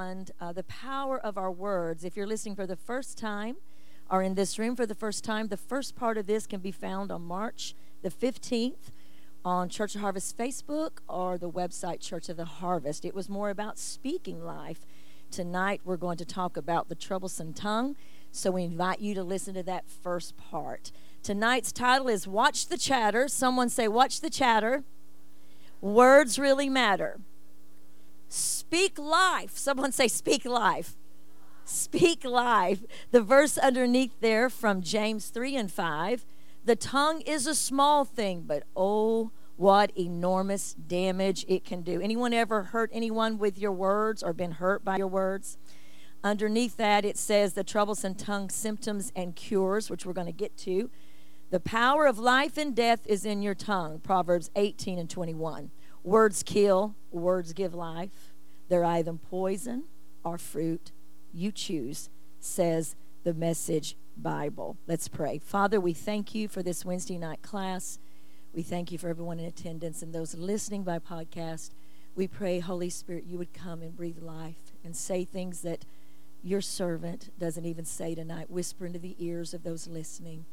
Uh, the power of our words. If you're listening for the first time or in this room for the first time, the first part of this can be found on March the 15th on Church of Harvest Facebook or the website Church of the Harvest. It was more about speaking life. Tonight we're going to talk about the troublesome tongue. So we invite you to listen to that first part. Tonight's title is Watch the Chatter. Someone say, Watch the Chatter. Words really matter. Speak life. Someone say, Speak life. Speak life. The verse underneath there from James 3 and 5 the tongue is a small thing, but oh, what enormous damage it can do. Anyone ever hurt anyone with your words or been hurt by your words? Underneath that, it says the troublesome tongue symptoms and cures, which we're going to get to. The power of life and death is in your tongue, Proverbs 18 and 21. Words kill, words give life. They're either poison or fruit. You choose, says the message Bible. Let's pray. Father, we thank you for this Wednesday night class. We thank you for everyone in attendance and those listening by podcast. We pray, Holy Spirit, you would come and breathe life and say things that your servant doesn't even say tonight. Whisper into the ears of those listening.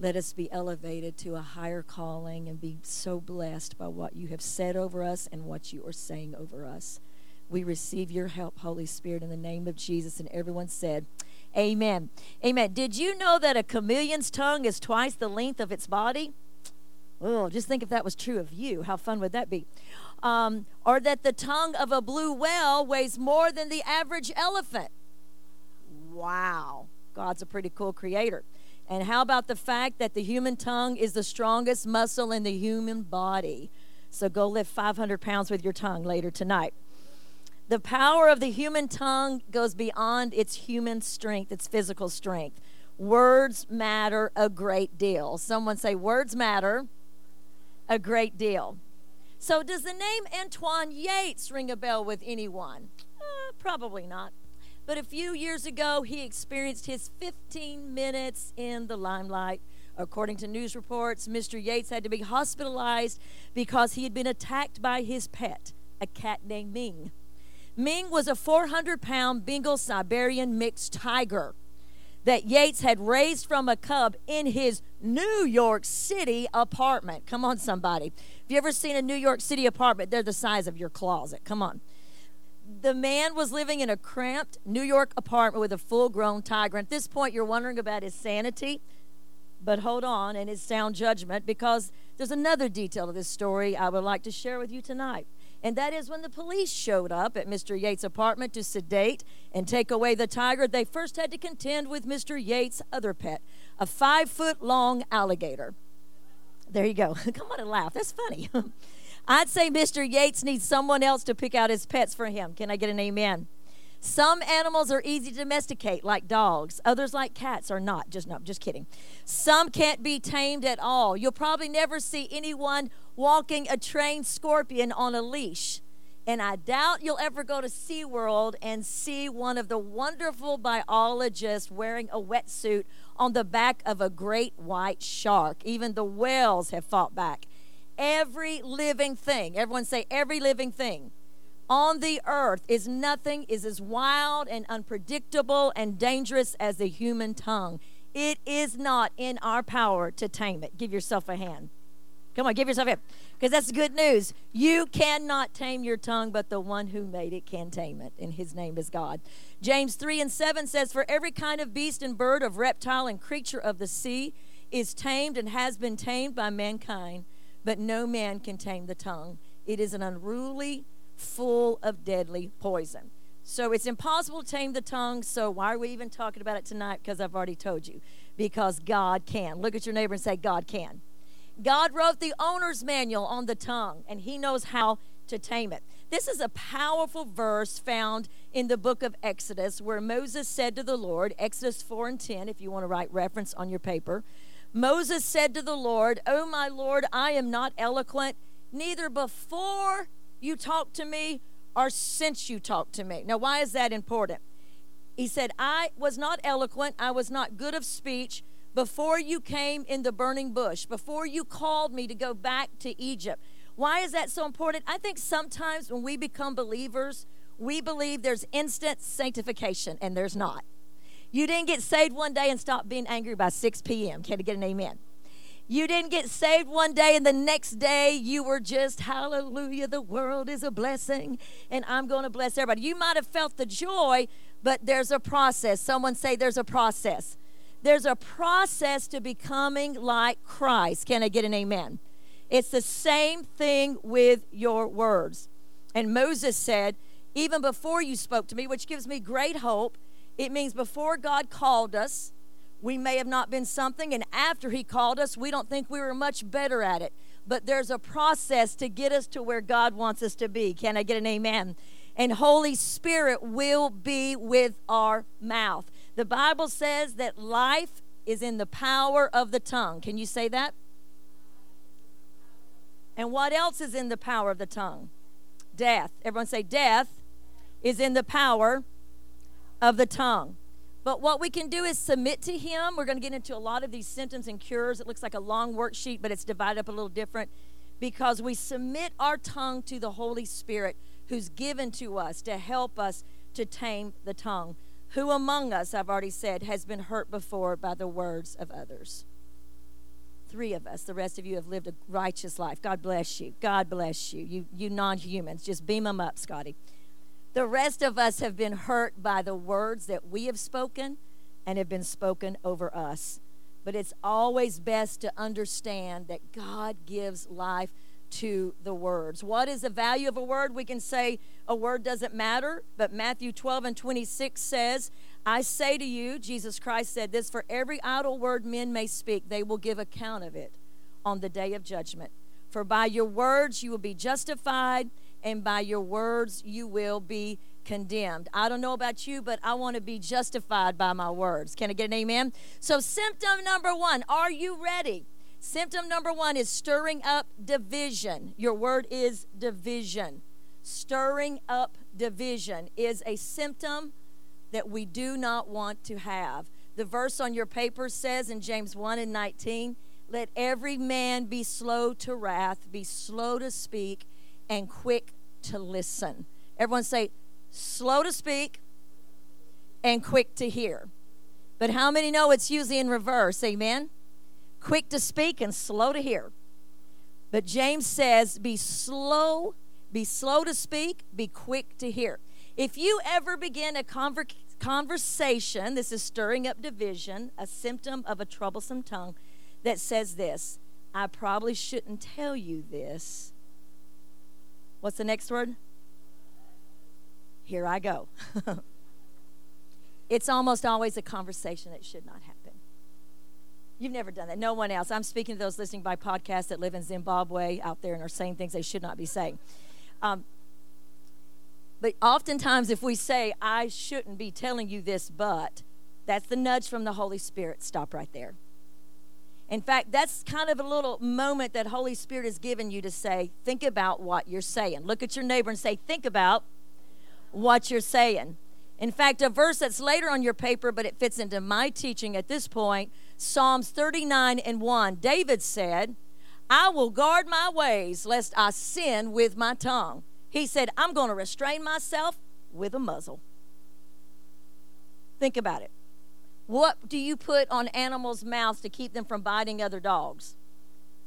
Let us be elevated to a higher calling and be so blessed by what you have said over us and what you are saying over us. We receive your help, Holy Spirit, in the name of Jesus. And everyone said, Amen. Amen. Did you know that a chameleon's tongue is twice the length of its body? Oh, just think if that was true of you. How fun would that be? Um, or that the tongue of a blue whale weighs more than the average elephant. Wow. God's a pretty cool creator. And how about the fact that the human tongue is the strongest muscle in the human body? So go lift 500 pounds with your tongue later tonight. The power of the human tongue goes beyond its human strength, its physical strength. Words matter a great deal. Someone say, Words matter a great deal. So, does the name Antoine Yates ring a bell with anyone? Uh, probably not. But a few years ago, he experienced his 15 minutes in the limelight. According to news reports, Mr. Yates had to be hospitalized because he had been attacked by his pet, a cat named Ming. Ming was a 400 pound Bengal Siberian mixed tiger that Yates had raised from a cub in his New York City apartment. Come on, somebody. Have you ever seen a New York City apartment? They're the size of your closet. Come on. The man was living in a cramped New York apartment with a full grown tiger. At this point, you're wondering about his sanity. But hold on, and his sound judgment, because there's another detail of this story I would like to share with you tonight and that is when the police showed up at Mr. Yates' apartment to sedate and take away the tiger, they first had to contend with Mr. Yates' other pet, a five foot long alligator. There you go. Come on and laugh. That's funny. I'd say Mr. Yates needs someone else to pick out his pets for him. Can I get an amen? Some animals are easy to domesticate, like dogs. Others, like cats, are not. Just no, just kidding. Some can't be tamed at all. You'll probably never see anyone walking a trained scorpion on a leash. And I doubt you'll ever go to SeaWorld and see one of the wonderful biologists wearing a wetsuit on the back of a great white shark. Even the whales have fought back. Every living thing, everyone say, every living thing on the earth is nothing is as wild and unpredictable and dangerous as the human tongue. It is not in our power to tame it. Give yourself a hand. Come on, give yourself a hand. Because that's good news. You cannot tame your tongue, but the one who made it can tame it, and his name is God. James 3 and 7 says, For every kind of beast and bird, of reptile and creature of the sea is tamed and has been tamed by mankind, but no man can tame the tongue. It is an unruly full of deadly poison. So it's impossible to tame the tongue. So why are we even talking about it tonight? Because I've already told you. Because God can. Look at your neighbor and say, God can. God wrote the owner's manual on the tongue, and He knows how to tame it. This is a powerful verse found in the book of Exodus where Moses said to the Lord, Exodus 4 and 10, if you want to write reference on your paper. Moses said to the Lord, Oh, my Lord, I am not eloquent, neither before you talk to me or since you talk to me. Now, why is that important? He said, I was not eloquent, I was not good of speech before you came in the burning bush, before you called me to go back to Egypt. Why is that so important? I think sometimes when we become believers, we believe there's instant sanctification, and there's not. You didn't get saved one day and stop being angry by 6 p.m. Can I get an amen? You didn't get saved one day and the next day you were just, hallelujah, the world is a blessing and I'm going to bless everybody. You might have felt the joy, but there's a process. Someone say there's a process. There's a process to becoming like Christ. Can I get an amen? It's the same thing with your words. And Moses said, even before you spoke to me, which gives me great hope, it means before God called us, we may have not been something, and after He called us, we don't think we were much better at it. But there's a process to get us to where God wants us to be. Can I get an amen? And Holy Spirit will be with our mouth. The Bible says that life is in the power of the tongue. Can you say that? And what else is in the power of the tongue? Death. Everyone say, Death is in the power of the tongue. But what we can do is submit to Him. We're going to get into a lot of these symptoms and cures. It looks like a long worksheet, but it's divided up a little different because we submit our tongue to the Holy Spirit who's given to us to help us to tame the tongue. Who among us, I've already said, has been hurt before by the words of others? Three of us. The rest of you have lived a righteous life. God bless you. God bless you. You, you non humans. Just beam them up, Scotty. The rest of us have been hurt by the words that we have spoken and have been spoken over us. But it's always best to understand that God gives life to the words. What is the value of a word? We can say a word doesn't matter, but Matthew 12 and 26 says, I say to you, Jesus Christ said this, for every idle word men may speak, they will give account of it on the day of judgment. For by your words you will be justified and by your words you will be condemned. I don't know about you, but I want to be justified by my words. Can I get an amen? So, symptom number one are you ready? Symptom number one is stirring up division. Your word is division. Stirring up division is a symptom that we do not want to have. The verse on your paper says in James 1 and 19, let every man be slow to wrath, be slow to speak, and quick to listen. Everyone say, slow to speak and quick to hear. But how many know it's usually in reverse? Amen? Quick to speak and slow to hear. But James says, be slow, be slow to speak, be quick to hear. If you ever begin a conver- conversation, this is stirring up division, a symptom of a troublesome tongue, that says this I probably shouldn't tell you this What's the next word? Here I go. it's almost always a conversation that should not happen. You've never done that. No one else. I'm speaking to those listening by podcast that live in Zimbabwe out there and are saying things they should not be saying. Um, but oftentimes, if we say, I shouldn't be telling you this, but that's the nudge from the Holy Spirit. Stop right there. In fact, that's kind of a little moment that Holy Spirit has given you to say, think about what you're saying. Look at your neighbor and say, think about what you're saying. In fact, a verse that's later on your paper, but it fits into my teaching at this point Psalms 39 and 1. David said, I will guard my ways lest I sin with my tongue. He said, I'm going to restrain myself with a muzzle. Think about it. What do you put on animals' mouths to keep them from biting other dogs?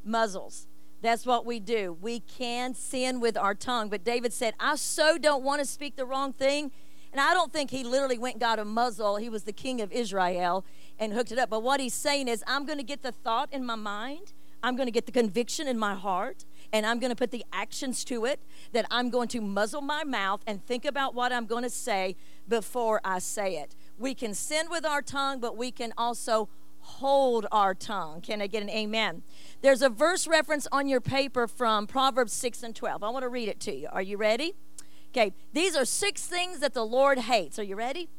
Muzzles. That's what we do. We can sin with our tongue. But David said, I so don't want to speak the wrong thing. And I don't think he literally went got a muzzle. He was the king of Israel and hooked it up. But what he's saying is, I'm going to get the thought in my mind, I'm going to get the conviction in my heart, and I'm going to put the actions to it that I'm going to muzzle my mouth and think about what I'm going to say before I say it. We can sin with our tongue, but we can also hold our tongue. Can I get an amen? There's a verse reference on your paper from Proverbs 6 and 12. I want to read it to you. Are you ready? Okay, these are six things that the Lord hates. Are you ready?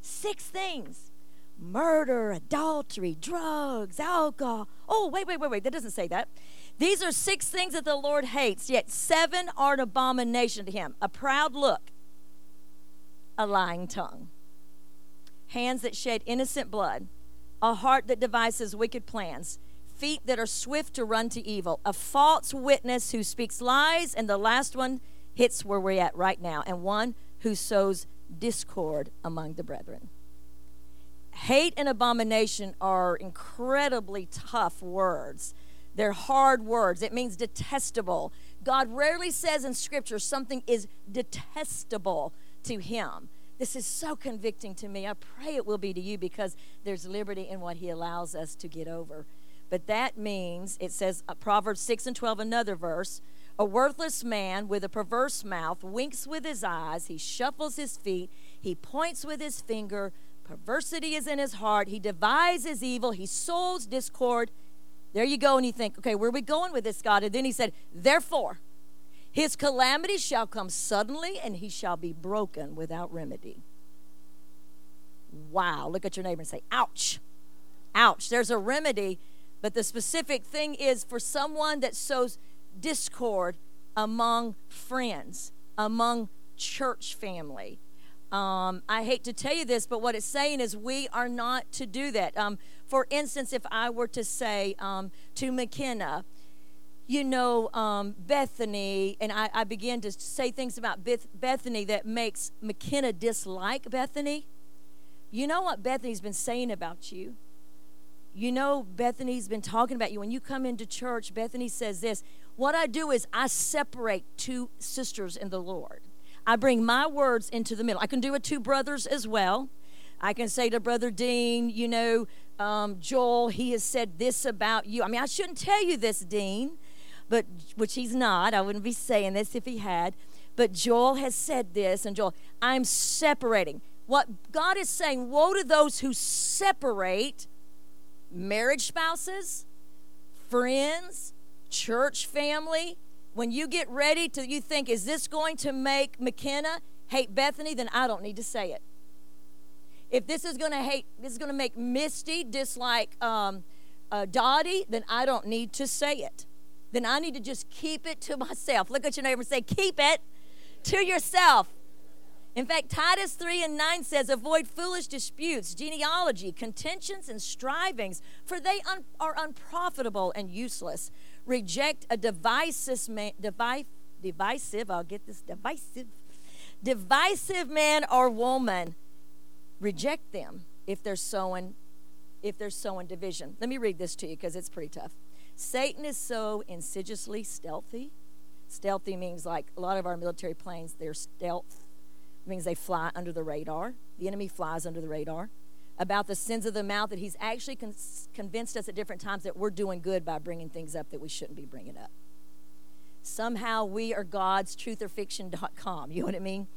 Six things murder, adultery, drugs, alcohol. Oh, wait, wait, wait, wait. That doesn't say that. These are six things that the Lord hates, yet seven are an abomination to him a proud look, a lying tongue hands that shed innocent blood, a heart that devises wicked plans, feet that are swift to run to evil, a false witness who speaks lies, and the last one hits where we're at right now, and one who sows discord among the brethren. Hate and abomination are incredibly tough words. They're hard words. It means detestable. God rarely says in Scripture something is detestable to Him. This is so convicting to me. I pray it will be to you because there's liberty in what He allows us to get over. But that means, it says, uh, Proverbs 6 and 12, another verse, a worthless man with a perverse mouth winks with his eyes, he shuffles his feet, he points with his finger, perversity is in his heart, he devises evil, he sows discord. There you go, and you think, okay, where are we going with this, God? And then he said, Therefore, his calamity shall come suddenly, and he shall be broken without remedy. Wow. Look at your neighbor and say, Ouch. Ouch. There's a remedy, but the specific thing is for someone that sows discord among friends, among church family. Um, I hate to tell you this, but what it's saying is we are not to do that. Um, for instance, if I were to say um, to McKenna, you know, um, Bethany, and I, I begin to say things about Beth- Bethany that makes McKenna dislike Bethany. You know what Bethany's been saying about you? You know, Bethany's been talking about you. When you come into church, Bethany says this what I do is I separate two sisters in the Lord. I bring my words into the middle. I can do it to brothers as well. I can say to Brother Dean, you know, um, Joel, he has said this about you. I mean, I shouldn't tell you this, Dean, but which he's not. I wouldn't be saying this if he had. But Joel has said this, and Joel, I'm separating. What God is saying, woe to those who separate marriage spouses, friends, church family, when you get ready to, you think, is this going to make McKenna hate Bethany? Then I don't need to say it. If this is going to hate, this is going to make Misty dislike um, uh, Dottie, then I don't need to say it. Then I need to just keep it to myself. Look at your neighbor and say, keep it to yourself. In fact, Titus 3 and 9 says, Avoid foolish disputes, genealogy, contentions, and strivings, for they un- are unprofitable and useless reject a divisive man, divisive, I'll get this, divisive, divisive man or woman. Reject them if they're sowing, if they're sowing division. Let me read this to you because it's pretty tough. Satan is so insidiously stealthy. Stealthy means like a lot of our military planes, they're stealth. It means they fly under the radar. The enemy flies under the radar about the sins of the mouth that he's actually con- convinced us at different times that we're doing good by bringing things up that we shouldn't be bringing up. Somehow we are God's truthorfiction.com, you know what I mean?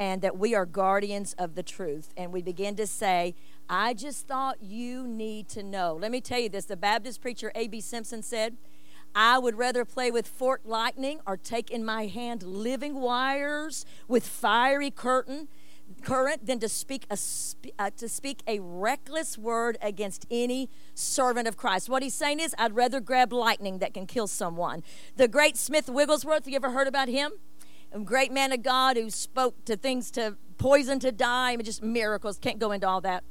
And that we are guardians of the truth. And we begin to say, I just thought you need to know. Let me tell you this the Baptist preacher A.B. Simpson said, I would rather play with forked lightning or take in my hand living wires with fiery curtain current than to speak a uh, to speak a reckless word against any servant of Christ. What he's saying is, I'd rather grab lightning that can kill someone. The great Smith Wigglesworth, you ever heard about him? A great man of God who spoke to things to poison to die, and just miracles. Can't go into all that.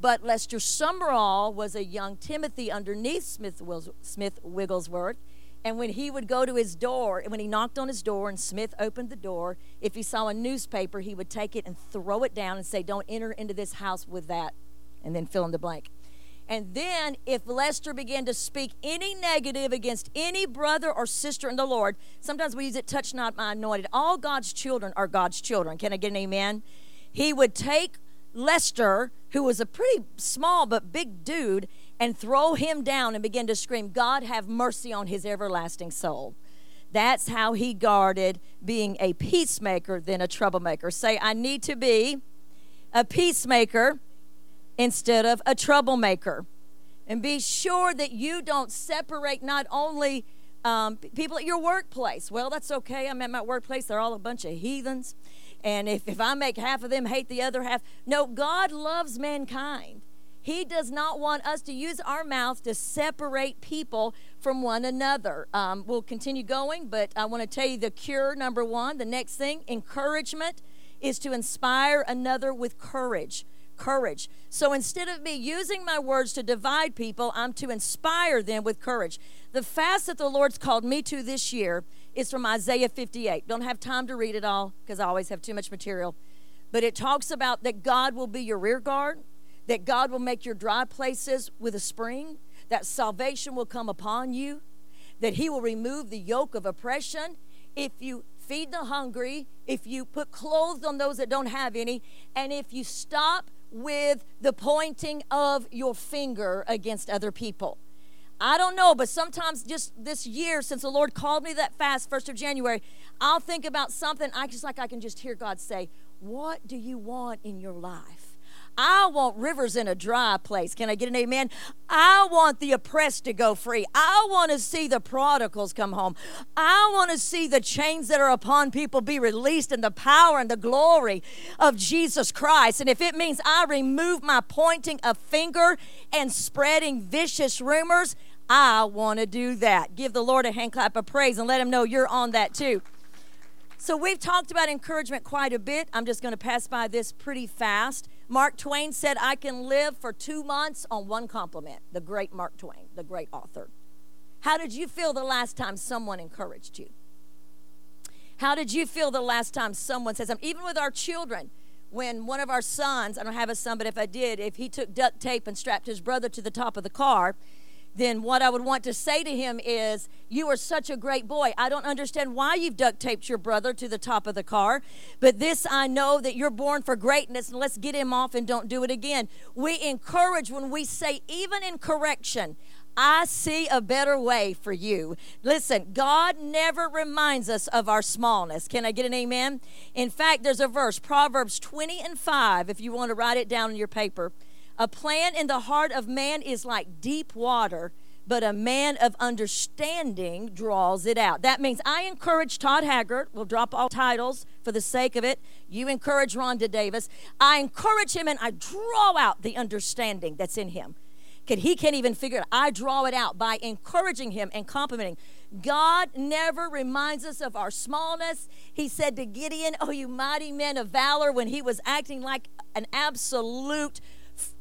But Lester Sumrall was a young Timothy underneath Smith, Smith Wigglesworth and when he would go to his door, and when he knocked on his door and Smith opened the door, if he saw a newspaper, he would take it and throw it down and say, Don't enter into this house with that, and then fill in the blank. And then, if Lester began to speak any negative against any brother or sister in the Lord, sometimes we use it, touch not my anointed. All God's children are God's children. Can I get an amen? He would take Lester, who was a pretty small but big dude, and throw him down and begin to scream, God have mercy on his everlasting soul. That's how he guarded being a peacemaker than a troublemaker. Say, I need to be a peacemaker instead of a troublemaker. And be sure that you don't separate not only um, people at your workplace. Well, that's okay. I'm at my workplace. They're all a bunch of heathens. And if, if I make half of them hate the other half, no, God loves mankind. He does not want us to use our mouth to separate people from one another. Um, we'll continue going, but I want to tell you the cure number one. The next thing, encouragement, is to inspire another with courage. Courage. So instead of me using my words to divide people, I'm to inspire them with courage. The fast that the Lord's called me to this year is from Isaiah 58. Don't have time to read it all because I always have too much material. But it talks about that God will be your rear guard, that God will make your dry places with a spring, that salvation will come upon you, that He will remove the yoke of oppression. If you feed the hungry, if you put clothes on those that don't have any, and if you stop with the pointing of your finger against other people. I don't know, but sometimes just this year, since the Lord called me that fast, 1st of January, I'll think about something. I just like I can just hear God say, What do you want in your life? I want rivers in a dry place. Can I get an amen? I want the oppressed to go free. I want to see the prodigals come home. I want to see the chains that are upon people be released in the power and the glory of Jesus Christ. And if it means I remove my pointing a finger and spreading vicious rumors, I want to do that. Give the Lord a hand clap of praise and let him know you're on that too. So, we've talked about encouragement quite a bit. I'm just going to pass by this pretty fast. Mark Twain said, I can live for two months on one compliment. The great Mark Twain, the great author. How did you feel the last time someone encouraged you? How did you feel the last time someone said something? Even with our children, when one of our sons, I don't have a son, but if I did, if he took duct tape and strapped his brother to the top of the car, then what I would want to say to him is, You are such a great boy. I don't understand why you've duct taped your brother to the top of the car, but this I know that you're born for greatness, and let's get him off and don't do it again. We encourage when we say, even in correction, I see a better way for you. Listen, God never reminds us of our smallness. Can I get an amen? In fact, there's a verse, Proverbs 20 and 5, if you want to write it down in your paper. A plan in the heart of man is like deep water, but a man of understanding draws it out. That means I encourage Todd Haggard. We'll drop all titles for the sake of it. You encourage Rhonda Davis. I encourage him and I draw out the understanding that's in him. He can't even figure it out. I draw it out by encouraging him and complimenting. God never reminds us of our smallness. He said to Gideon, Oh, you mighty men of valor, when he was acting like an absolute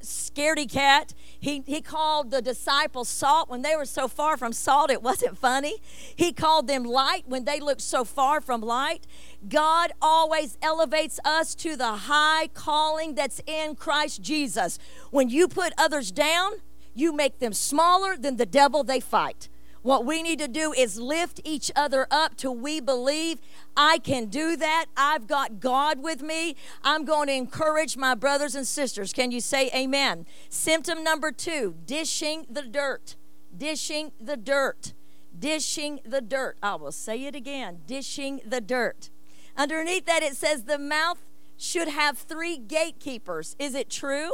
scaredy cat. He, he called the disciples salt when they were so far from salt, it wasn't funny. He called them light when they looked so far from light. God always elevates us to the high calling that's in Christ Jesus. When you put others down, you make them smaller than the devil they fight. What we need to do is lift each other up till we believe I can do that. I've got God with me. I'm going to encourage my brothers and sisters. Can you say amen? Symptom number two dishing the dirt. Dishing the dirt. Dishing the dirt. I will say it again dishing the dirt. Underneath that, it says the mouth should have three gatekeepers. Is it true?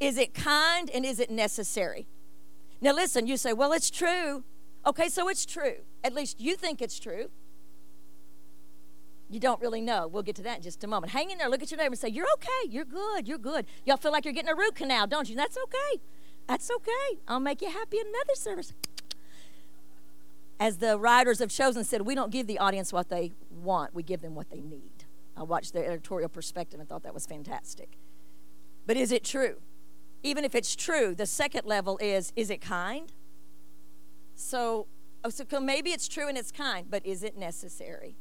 Is it kind? And is it necessary? Now, listen, you say, well, it's true. Okay, so it's true. At least you think it's true. You don't really know. We'll get to that in just a moment. Hang in there, look at your neighbor and say, You're okay, you're good, you're good. Y'all feel like you're getting a root canal, don't you? That's okay. That's okay. I'll make you happy in another service. As the writers of Chosen said, we don't give the audience what they want, we give them what they need. I watched their editorial perspective and thought that was fantastic. But is it true? Even if it's true, the second level is is it kind? So, oh, so maybe it's true and it's kind, but is it necessary?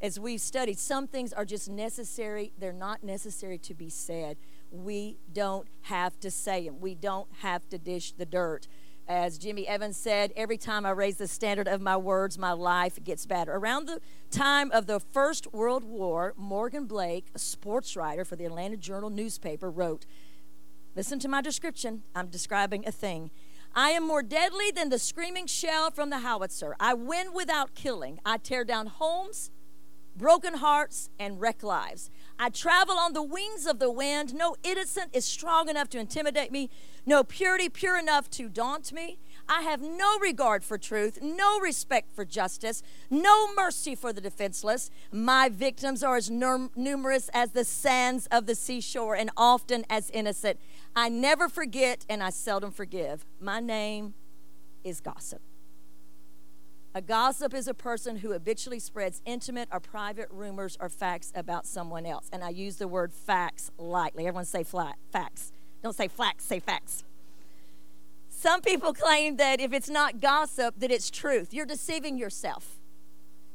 As we've studied, some things are just necessary, they're not necessary to be said. We don't have to say them, we don't have to dish the dirt. As Jimmy Evans said, every time I raise the standard of my words, my life gets better. Around the time of the First World War, Morgan Blake, a sports writer for the Atlanta Journal newspaper, wrote, Listen to my description. I'm describing a thing. I am more deadly than the screaming shell from the howitzer. I win without killing. I tear down homes, broken hearts, and wreck lives. I travel on the wings of the wind. No innocent is strong enough to intimidate me, no purity pure enough to daunt me. I have no regard for truth, no respect for justice, no mercy for the defenseless. My victims are as numerous as the sands of the seashore and often as innocent. I never forget and I seldom forgive. My name is gossip. A gossip is a person who habitually spreads intimate or private rumors or facts about someone else. And I use the word facts lightly. Everyone say flat, facts. Don't say facts, say facts. Some people claim that if it's not gossip, that it's truth. You're deceiving yourself.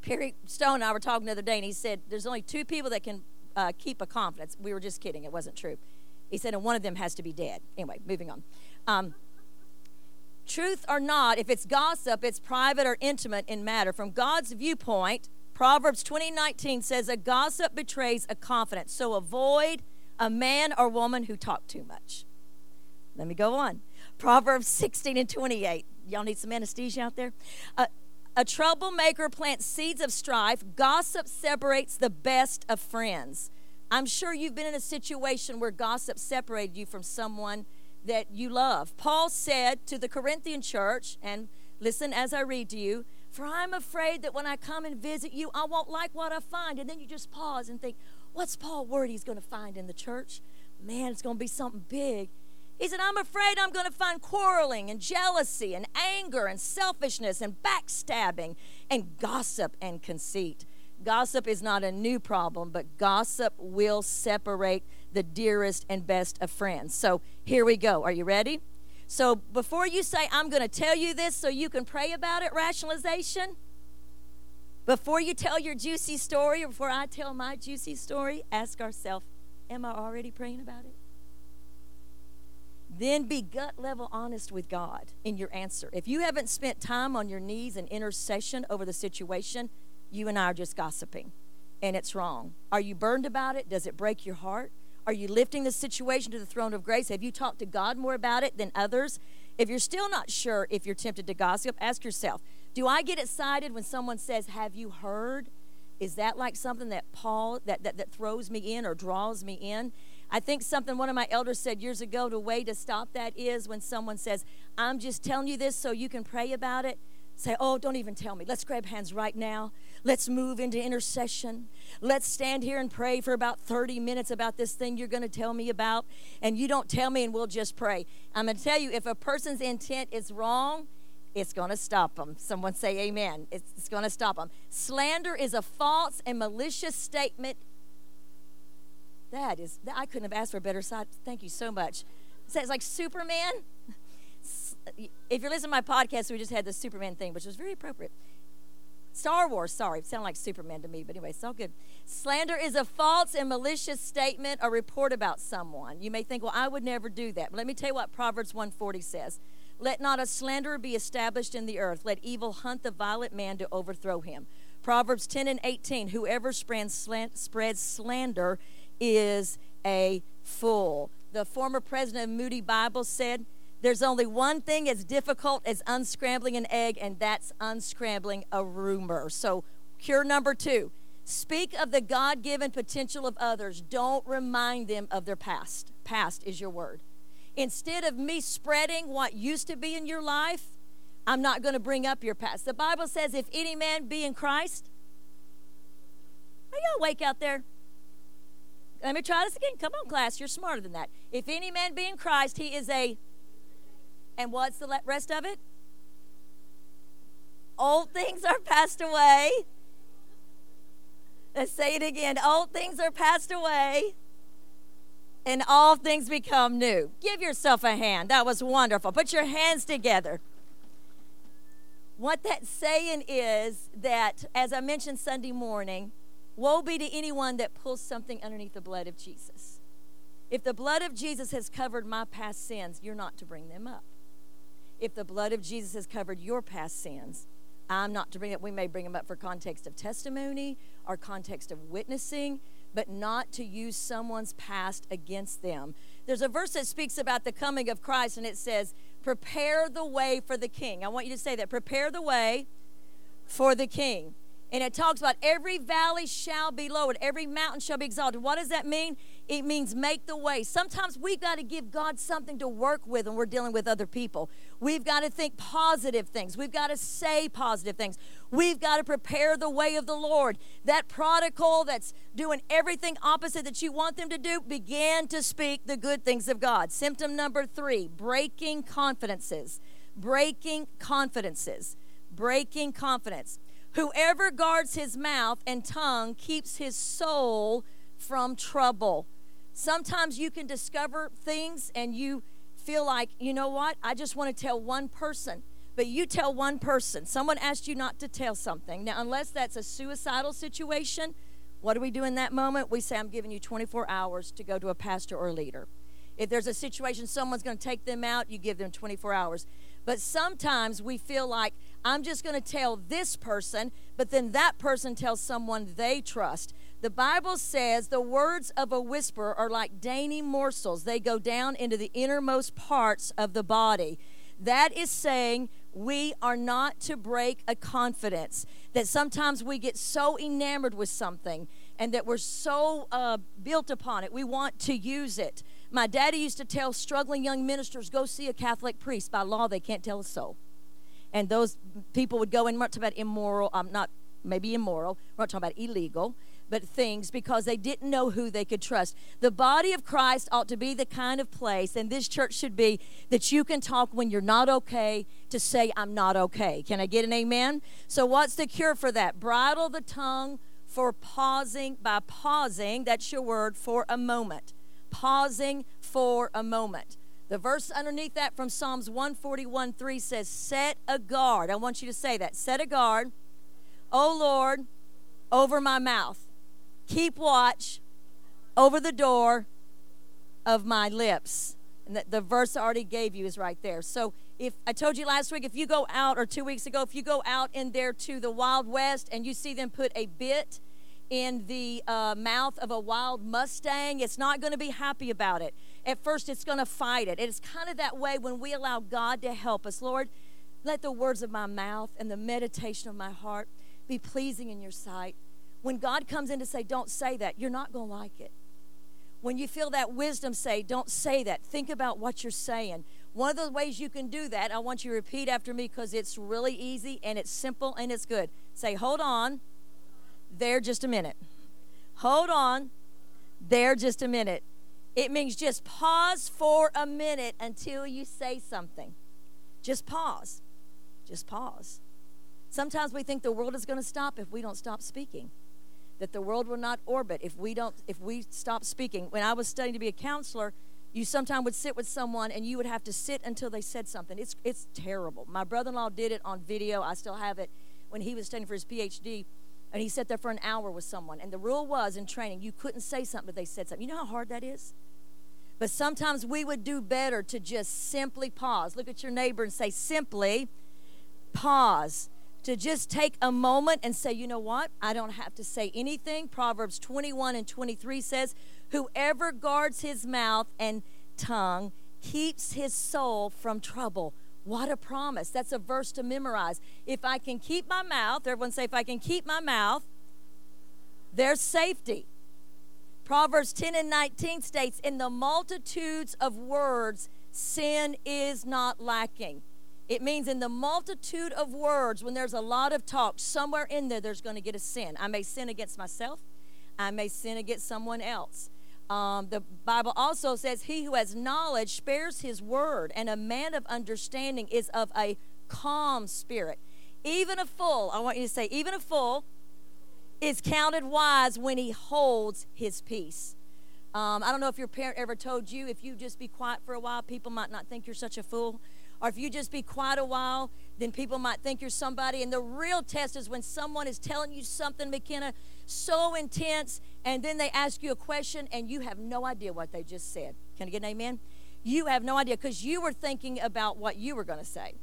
Perry Stone and I were talking the other day, and he said there's only two people that can uh, keep a confidence. We were just kidding; it wasn't true. He said, and one of them has to be dead. Anyway, moving on. Um, truth or not, if it's gossip, it's private or intimate in matter. From God's viewpoint, Proverbs 20:19 says a gossip betrays a confidence. So avoid a man or woman who talk too much. Let me go on. Proverbs 16 and 28. Y'all need some anesthesia out there? Uh, a troublemaker plants seeds of strife. Gossip separates the best of friends. I'm sure you've been in a situation where gossip separated you from someone that you love. Paul said to the Corinthian church, and listen as I read to you, for I'm afraid that when I come and visit you, I won't like what I find. And then you just pause and think, what's Paul worried he's going to find in the church? Man, it's going to be something big. He said, I'm afraid I'm going to find quarreling and jealousy and anger and selfishness and backstabbing and gossip and conceit. Gossip is not a new problem, but gossip will separate the dearest and best of friends. So here we go. Are you ready? So before you say, I'm going to tell you this so you can pray about it, rationalization, before you tell your juicy story or before I tell my juicy story, ask ourselves, Am I already praying about it? Then be gut level honest with God in your answer. If you haven't spent time on your knees in intercession over the situation, you and I are just gossiping, and it's wrong. Are you burned about it? Does it break your heart? Are you lifting the situation to the throne of grace? Have you talked to God more about it than others? If you're still not sure if you're tempted to gossip, ask yourself Do I get excited when someone says, Have you heard? Is that like something that Paul, that, that, that throws me in or draws me in? I think something one of my elders said years ago, the way to stop that is when someone says, I'm just telling you this so you can pray about it. Say, oh, don't even tell me. Let's grab hands right now. Let's move into intercession. Let's stand here and pray for about 30 minutes about this thing you're going to tell me about. And you don't tell me, and we'll just pray. I'm going to tell you if a person's intent is wrong, it's going to stop them. Someone say amen. It's, it's going to stop them. Slander is a false and malicious statement. That is, I couldn't have asked for a better side. Thank you so much. It's like Superman. If you're listening to my podcast, we just had the Superman thing, which was very appropriate. Star Wars, sorry, it sounded like Superman to me, but anyway, it's all good. Slander is a false and malicious statement or report about someone. You may think, well, I would never do that. But let me tell you what Proverbs 140 says. Let not a slanderer be established in the earth. Let evil hunt the violent man to overthrow him. Proverbs 10 and 18 Whoever spreads slander is a fool. The former president of Moody Bible said, there's only one thing as difficult as unscrambling an egg, and that's unscrambling a rumor. So, cure number two speak of the God given potential of others. Don't remind them of their past. Past is your word. Instead of me spreading what used to be in your life, I'm not going to bring up your past. The Bible says, if any man be in Christ, are y'all awake out there? Let me try this again. Come on, class. You're smarter than that. If any man be in Christ, he is a and what's the rest of it? Old things are passed away. Let's say it again. Old things are passed away, and all things become new. Give yourself a hand. That was wonderful. Put your hands together. What that's saying is that, as I mentioned Sunday morning, woe be to anyone that pulls something underneath the blood of Jesus. If the blood of Jesus has covered my past sins, you're not to bring them up if the blood of Jesus has covered your past sins, I'm not to bring it. We may bring them up for context of testimony or context of witnessing, but not to use someone's past against them. There's a verse that speaks about the coming of Christ, and it says, Prepare the way for the king. I want you to say that. Prepare the way for the king. And it talks about every valley shall be lowered, every mountain shall be exalted. What does that mean? It means make the way. Sometimes we've got to give God something to work with when we're dealing with other people. We've got to think positive things. We've got to say positive things. We've got to prepare the way of the Lord. That prodigal that's doing everything opposite that you want them to do, begin to speak the good things of God. Symptom number three breaking confidences. Breaking confidences. Breaking confidence. Whoever guards his mouth and tongue keeps his soul from trouble. Sometimes you can discover things and you feel like, you know what? I just want to tell one person. but you tell one person, someone asked you not to tell something. Now, unless that's a suicidal situation, what do we do in that moment? We say, I'm giving you 24 hours to go to a pastor or a leader. If there's a situation someone's going to take them out, you give them 24 hours. But sometimes we feel like I'm just going to tell this person, but then that person tells someone they trust. The Bible says the words of a whisper are like dainty morsels, they go down into the innermost parts of the body. That is saying we are not to break a confidence. That sometimes we get so enamored with something and that we're so uh, built upon it, we want to use it. My daddy used to tell struggling young ministers, go see a Catholic priest. By law, they can't tell a soul. And those people would go and talking about immoral, I'm um, not maybe immoral, we're not talking about illegal but things because they didn't know who they could trust. The body of Christ ought to be the kind of place, and this church should be, that you can talk when you're not okay to say, I'm not okay. Can I get an amen? So, what's the cure for that? Bridle the tongue for pausing, by pausing, that's your word, for a moment. Pausing for a moment. The verse underneath that from Psalms 141 3 says, Set a guard. I want you to say that. Set a guard, O Lord, over my mouth. Keep watch over the door of my lips. And the, the verse I already gave you is right there. So if I told you last week, if you go out, or two weeks ago, if you go out in there to the Wild West and you see them put a bit in the uh, mouth of a wild Mustang, it's not going to be happy about it. At first, it's going to fight it. It's kind of that way when we allow God to help us. Lord, let the words of my mouth and the meditation of my heart be pleasing in your sight. When God comes in to say, don't say that, you're not going to like it. When you feel that wisdom say, don't say that, think about what you're saying. One of the ways you can do that, I want you to repeat after me because it's really easy and it's simple and it's good. Say, hold on, there just a minute. Hold on, there just a minute. It means just pause for a minute until you say something. Just pause. Just pause. Sometimes we think the world is going to stop if we don't stop speaking that the world will not orbit if we don't if we stop speaking when i was studying to be a counselor you sometimes would sit with someone and you would have to sit until they said something it's it's terrible my brother-in-law did it on video i still have it when he was studying for his phd and he sat there for an hour with someone and the rule was in training you couldn't say something but they said something you know how hard that is but sometimes we would do better to just simply pause look at your neighbor and say simply pause to just take a moment and say, you know what? I don't have to say anything. Proverbs 21 and 23 says, Whoever guards his mouth and tongue keeps his soul from trouble. What a promise. That's a verse to memorize. If I can keep my mouth, everyone say, if I can keep my mouth, there's safety. Proverbs 10 and 19 states, In the multitudes of words, sin is not lacking. It means in the multitude of words, when there's a lot of talk, somewhere in there, there's going to get a sin. I may sin against myself, I may sin against someone else. Um, the Bible also says, He who has knowledge spares his word, and a man of understanding is of a calm spirit. Even a fool, I want you to say, even a fool is counted wise when he holds his peace. Um, I don't know if your parent ever told you if you just be quiet for a while, people might not think you're such a fool. Or if you just be quiet a while, then people might think you're somebody. And the real test is when someone is telling you something, McKenna, so intense, and then they ask you a question and you have no idea what they just said. Can I get an amen? You have no idea because you were thinking about what you were going to say.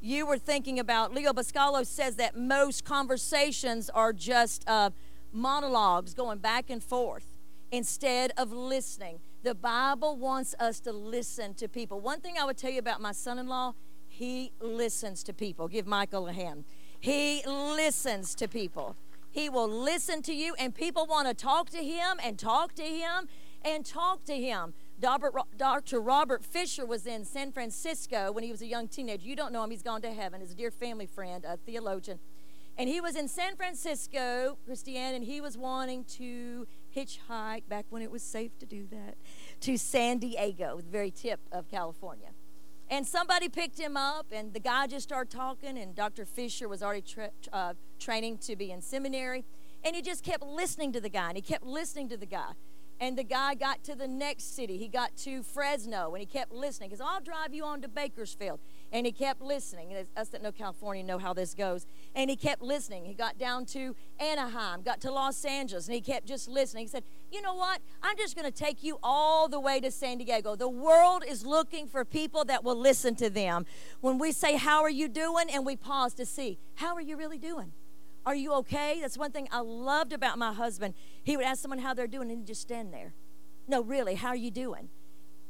You were thinking about, Leo Buscaglia says that most conversations are just uh, monologues going back and forth instead of listening. The Bible wants us to listen to people. One thing I would tell you about my son in law, he listens to people. Give Michael a hand. He listens to people. He will listen to you, and people want to talk to him and talk to him and talk to him. Dr. Robert Fisher was in San Francisco when he was a young teenager. You don't know him, he's gone to heaven. He's a dear family friend, a theologian. And he was in San Francisco, Christiane, and he was wanting to hitchhike back when it was safe to do that to San Diego, the very tip of California. And somebody picked him up, and the guy just started talking. And Dr. Fisher was already tra- uh, training to be in seminary. And he just kept listening to the guy, and he kept listening to the guy. And the guy got to the next city. He got to Fresno, and he kept listening. He I'll drive you on to Bakersfield. And he kept listening. Us that know California know how this goes. And he kept listening. He got down to Anaheim, got to Los Angeles, and he kept just listening. He said, You know what? I'm just going to take you all the way to San Diego. The world is looking for people that will listen to them. When we say, How are you doing? and we pause to see, How are you really doing? Are you okay? That's one thing I loved about my husband. He would ask someone how they're doing, and he'd just stand there. No, really, how are you doing?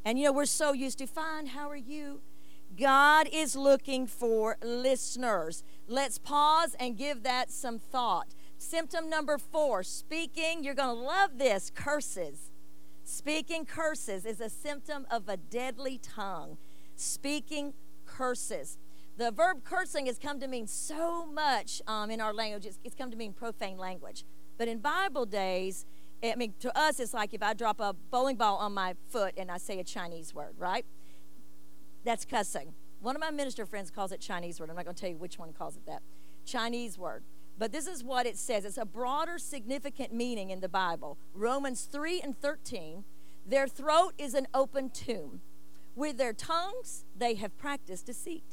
And you know, we're so used to, Fine, how are you? God is looking for listeners. Let's pause and give that some thought. Symptom number four speaking, you're going to love this curses. Speaking curses is a symptom of a deadly tongue. Speaking curses. The verb cursing has come to mean so much um, in our language, it's, it's come to mean profane language. But in Bible days, I mean, to us, it's like if I drop a bowling ball on my foot and I say a Chinese word, right? That's cussing. One of my minister friends calls it Chinese word. I'm not going to tell you which one calls it that. Chinese word. But this is what it says. It's a broader, significant meaning in the Bible. Romans 3 and 13. Their throat is an open tomb. With their tongues, they have practiced deceit.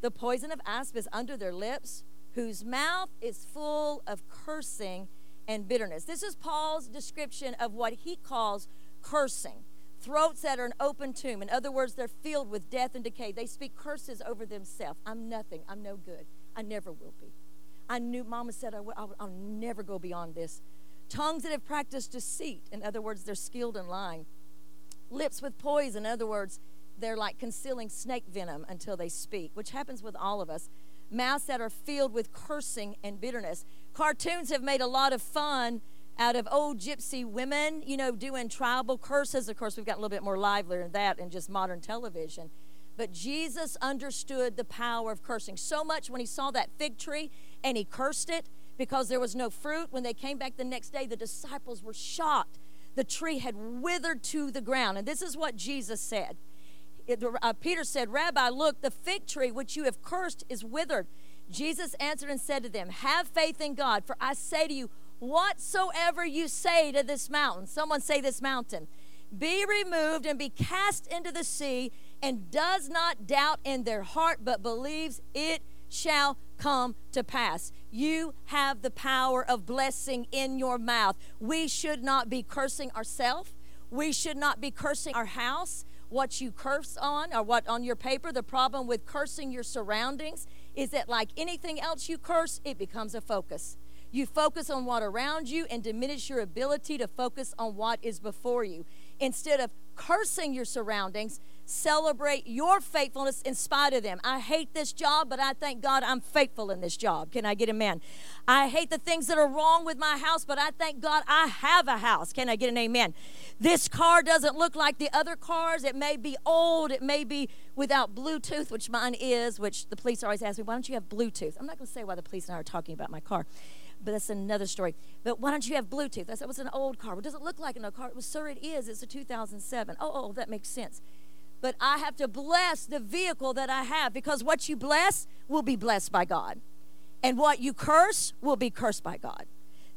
The poison of asp is under their lips, whose mouth is full of cursing and bitterness. This is Paul's description of what he calls cursing throats that are an open tomb. In other words, they're filled with death and decay. They speak curses over themselves. I'm nothing. I'm no good. I never will be. I knew Mama said I will, I'll, I'll never go beyond this. Tongues that have practiced deceit. In other words, they're skilled in lying. Lips with poison. In other words, they're like concealing snake venom until they speak, which happens with all of us. Mouths that are filled with cursing and bitterness. Cartoons have made a lot of fun out of old gypsy women, you know, doing tribal curses. Of course, we've got a little bit more lively than that in just modern television. But Jesus understood the power of cursing so much when he saw that fig tree and he cursed it because there was no fruit. When they came back the next day, the disciples were shocked. The tree had withered to the ground. And this is what Jesus said. It, uh, Peter said, Rabbi, look, the fig tree which you have cursed is withered. Jesus answered and said to them, Have faith in God, for I say to you, whatsoever you say to this mountain, someone say this mountain, be removed and be cast into the sea, and does not doubt in their heart, but believes it shall come to pass. You have the power of blessing in your mouth. We should not be cursing ourselves. We should not be cursing our house, what you curse on, or what on your paper. The problem with cursing your surroundings is that, like anything else you curse, it becomes a focus. You focus on what around you and diminish your ability to focus on what is before you. Instead of cursing your surroundings, celebrate your faithfulness in spite of them. I hate this job, but I thank God I'm faithful in this job. Can I get an amen? I hate the things that are wrong with my house, but I thank God I have a house. Can I get an amen? This car doesn't look like the other cars. It may be old, it may be without Bluetooth, which mine is, which the police always ask me, why don't you have Bluetooth? I'm not going to say why the police and I are talking about my car but that's another story. But why don't you have Bluetooth? I said, was an old car. Well, does it look like an old car? Well, sir, it is. It's a 2007. Oh, oh, that makes sense. But I have to bless the vehicle that I have because what you bless will be blessed by God. And what you curse will be cursed by God.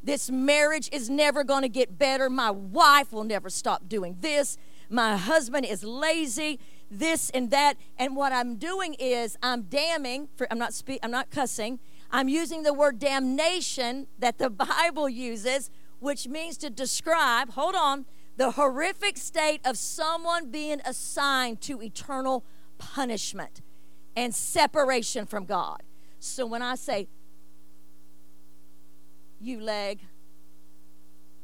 This marriage is never going to get better. My wife will never stop doing this. My husband is lazy, this and that. And what I'm doing is I'm damning, for, I'm, not spe- I'm not cussing, I'm using the word damnation that the Bible uses, which means to describe, hold on, the horrific state of someone being assigned to eternal punishment and separation from God. So when I say, you leg,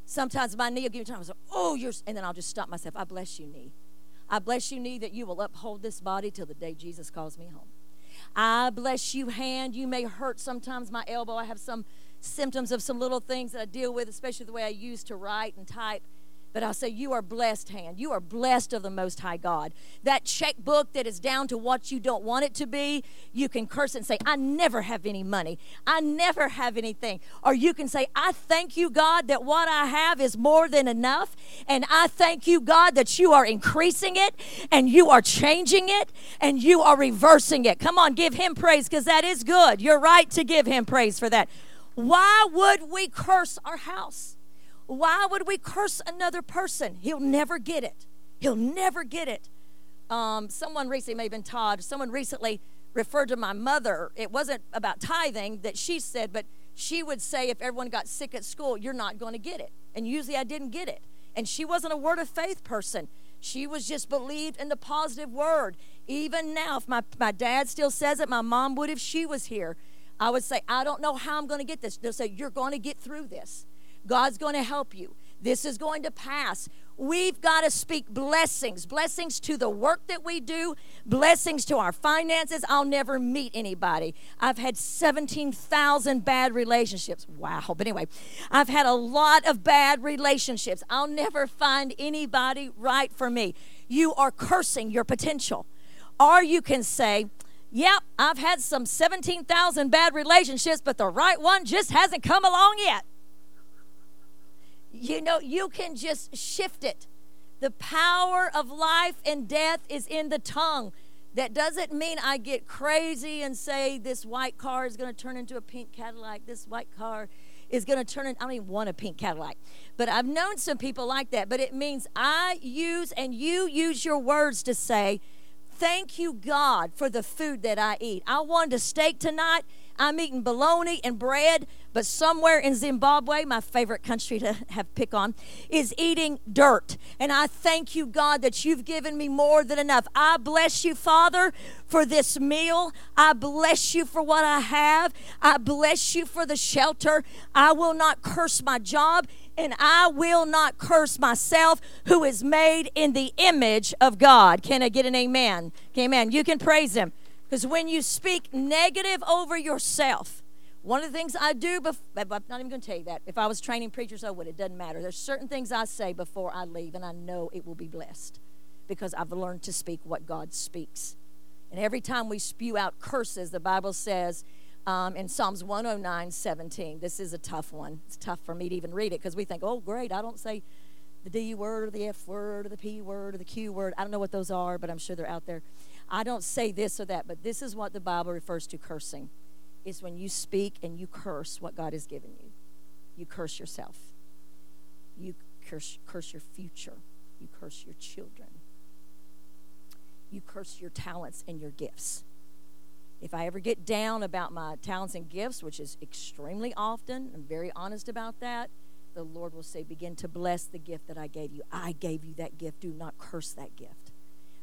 sometimes my knee will give me time. I say, oh, you're, and then I'll just stop myself. I bless you, knee. I bless you, knee, that you will uphold this body till the day Jesus calls me home. I bless you, hand. You may hurt sometimes my elbow. I have some symptoms of some little things that I deal with, especially the way I use to write and type. But I'll say, You are blessed, hand. You are blessed of the Most High God. That checkbook that is down to what you don't want it to be, you can curse and say, I never have any money. I never have anything. Or you can say, I thank you, God, that what I have is more than enough. And I thank you, God, that you are increasing it and you are changing it and you are reversing it. Come on, give Him praise because that is good. You're right to give Him praise for that. Why would we curse our house? Why would we curse another person? He'll never get it. He'll never get it. Um, someone recently, may have been Todd, someone recently referred to my mother. It wasn't about tithing that she said, but she would say if everyone got sick at school, you're not going to get it. And usually I didn't get it. And she wasn't a word of faith person. She was just believed in the positive word. Even now, if my, my dad still says it, my mom would if she was here. I would say, I don't know how I'm going to get this. They'll say, You're going to get through this. God's going to help you. This is going to pass. We've got to speak blessings, blessings to the work that we do, blessings to our finances. I'll never meet anybody. I've had 17,000 bad relationships. Wow. But anyway, I've had a lot of bad relationships. I'll never find anybody right for me. You are cursing your potential. Or you can say, Yep, I've had some 17,000 bad relationships, but the right one just hasn't come along yet. You know, you can just shift it. The power of life and death is in the tongue. That doesn't mean I get crazy and say this white car is going to turn into a pink Cadillac. This white car is going to turn in, I don't even want a pink Cadillac. But I've known some people like that. But it means I use and you use your words to say, Thank you, God, for the food that I eat. I wanted a steak tonight. I'm eating bologna and bread, but somewhere in Zimbabwe, my favorite country to have pick on, is eating dirt. And I thank you, God, that you've given me more than enough. I bless you, Father, for this meal. I bless you for what I have. I bless you for the shelter. I will not curse my job and I will not curse myself who is made in the image of God. Can I get an amen? Amen. You can praise him. Because when you speak negative over yourself, one of the things I do, before, I'm not even going to tell you that. If I was training preachers, I would. It doesn't matter. There's certain things I say before I leave, and I know it will be blessed because I've learned to speak what God speaks. And every time we spew out curses, the Bible says um, in Psalms 109 17, this is a tough one. It's tough for me to even read it because we think, oh, great, I don't say the D word or the F word or the P word or the Q word. I don't know what those are, but I'm sure they're out there. I don't say this or that, but this is what the Bible refers to cursing. Is when you speak and you curse what God has given you. You curse yourself. You curse, curse your future. You curse your children. You curse your talents and your gifts. If I ever get down about my talents and gifts, which is extremely often, I'm very honest about that, the Lord will say, Begin to bless the gift that I gave you. I gave you that gift. Do not curse that gift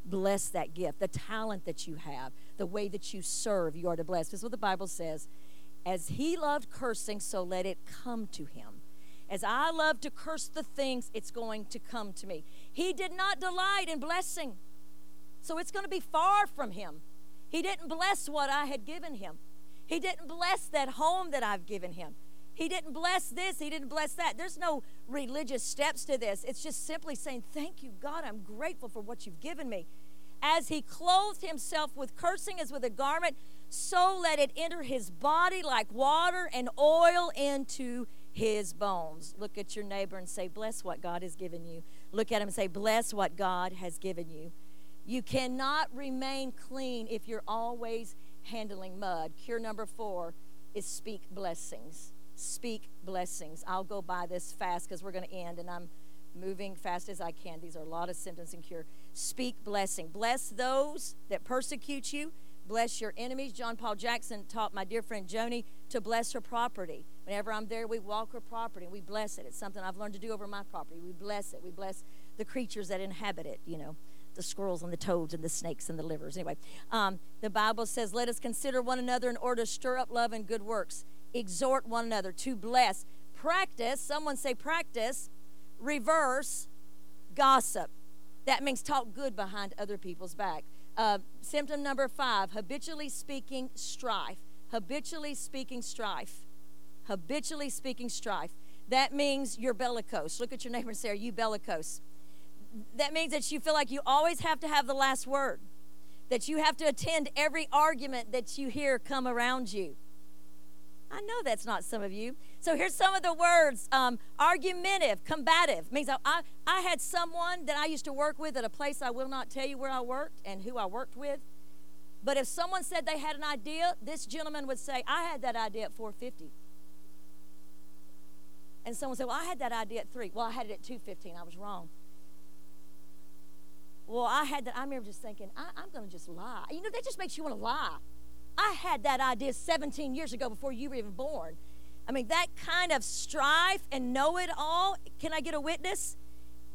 bless that gift, the talent that you have, the way that you serve, you are to bless. This is what the Bible says. As he loved cursing, so let it come to him. As I love to curse the things, it's going to come to me. He did not delight in blessing, so it's going to be far from him. He didn't bless what I had given him. He didn't bless that home that I've given him. He didn't bless this, he didn't bless that. There's no religious steps to this. It's just simply saying, Thank you, God. I'm grateful for what you've given me. As he clothed himself with cursing as with a garment, so let it enter his body like water and oil into his bones. Look at your neighbor and say, Bless what God has given you. Look at him and say, Bless what God has given you. You cannot remain clean if you're always handling mud. Cure number four is speak blessings speak blessings. I'll go by this fast because we're going to end, and I'm moving fast as I can. These are a lot of symptoms and cure. Speak blessing. Bless those that persecute you. Bless your enemies. John Paul Jackson taught my dear friend Joni to bless her property. Whenever I'm there, we walk her property and we bless it. It's something I've learned to do over my property. We bless it. We bless the creatures that inhabit it, you know, the squirrels and the toads and the snakes and the livers. Anyway, um, the Bible says, Let us consider one another in order to stir up love and good works exhort one another to bless. Practice, someone say practice, reverse gossip. That means talk good behind other people's back. Uh, symptom number five habitually speaking strife. Habitually speaking strife. Habitually speaking strife. That means you're bellicose. Look at your neighbor and say, Are you bellicose? That means that you feel like you always have to have the last word, that you have to attend every argument that you hear come around you. I know that's not some of you. So here's some of the words um, argumentative, combative. Means I, I, I had someone that I used to work with at a place I will not tell you where I worked and who I worked with. But if someone said they had an idea, this gentleman would say, I had that idea at 450. And someone said, Well, I had that idea at 3. Well, I had it at 215. I was wrong. Well, I had that. I remember just thinking, I, am going to just lie. You know, that just makes you want to lie. I had that idea 17 years ago before you were even born. I mean, that kind of strife and know it all, can I get a witness?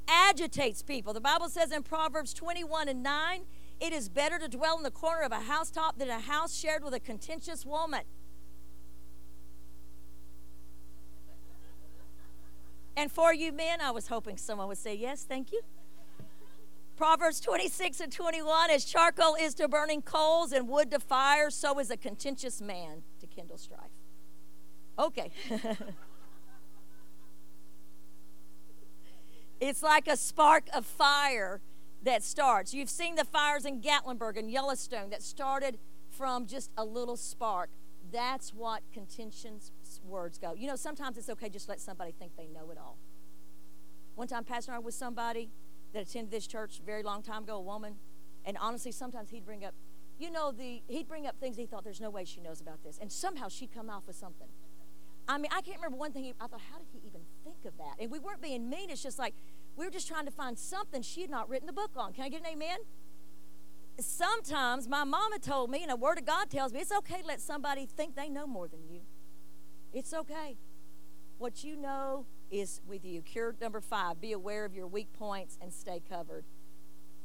Agitates people. The Bible says in Proverbs 21 and 9, it is better to dwell in the corner of a housetop than a house shared with a contentious woman. And for you men, I was hoping someone would say yes, thank you. Proverbs 26 and 21 As charcoal is to burning coals and wood to fire, so is a contentious man to kindle strife. Okay. it's like a spark of fire that starts. You've seen the fires in Gatlinburg and Yellowstone that started from just a little spark. That's what contentions words go. You know, sometimes it's okay just let somebody think they know it all. One time, Pastor I was somebody that attended this church a very long time ago, a woman, and honestly, sometimes he'd bring up, you know, the he'd bring up things he thought there's no way she knows about this, and somehow she'd come off with something. I mean, I can't remember one thing. I thought, how did he even think of that? And we weren't being mean. It's just like we were just trying to find something she had not written the book on. Can I get an amen? Sometimes my mama told me, and a word of God tells me, it's okay to let somebody think they know more than you. It's okay. What you know is with you. Cure number five be aware of your weak points and stay covered.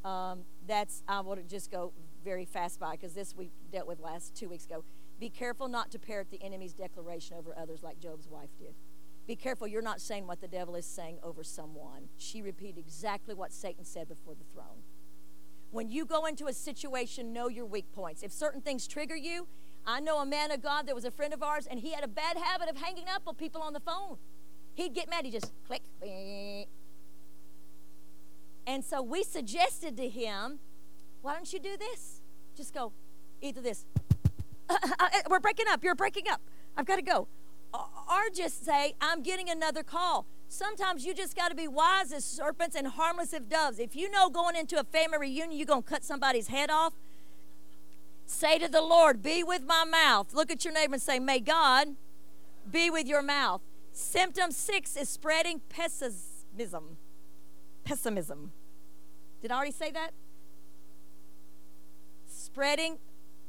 Um, that's, I want to just go very fast by because this we dealt with last two weeks ago. Be careful not to parrot the enemy's declaration over others like Job's wife did. Be careful you're not saying what the devil is saying over someone. She repeated exactly what Satan said before the throne. When you go into a situation, know your weak points. If certain things trigger you, I know a man of God that was a friend of ours, and he had a bad habit of hanging up on people on the phone. He'd get mad, he'd just click. And so we suggested to him, why don't you do this? Just go, either this, uh, uh, uh, we're breaking up, you're breaking up, I've got to go. Or just say, I'm getting another call. Sometimes you just got to be wise as serpents and harmless as doves. If you know going into a family reunion, you're going to cut somebody's head off, say to the Lord, Be with my mouth. Look at your neighbor and say, May God be with your mouth. Symptom six is spreading pessimism. Pessimism. Did I already say that? Spreading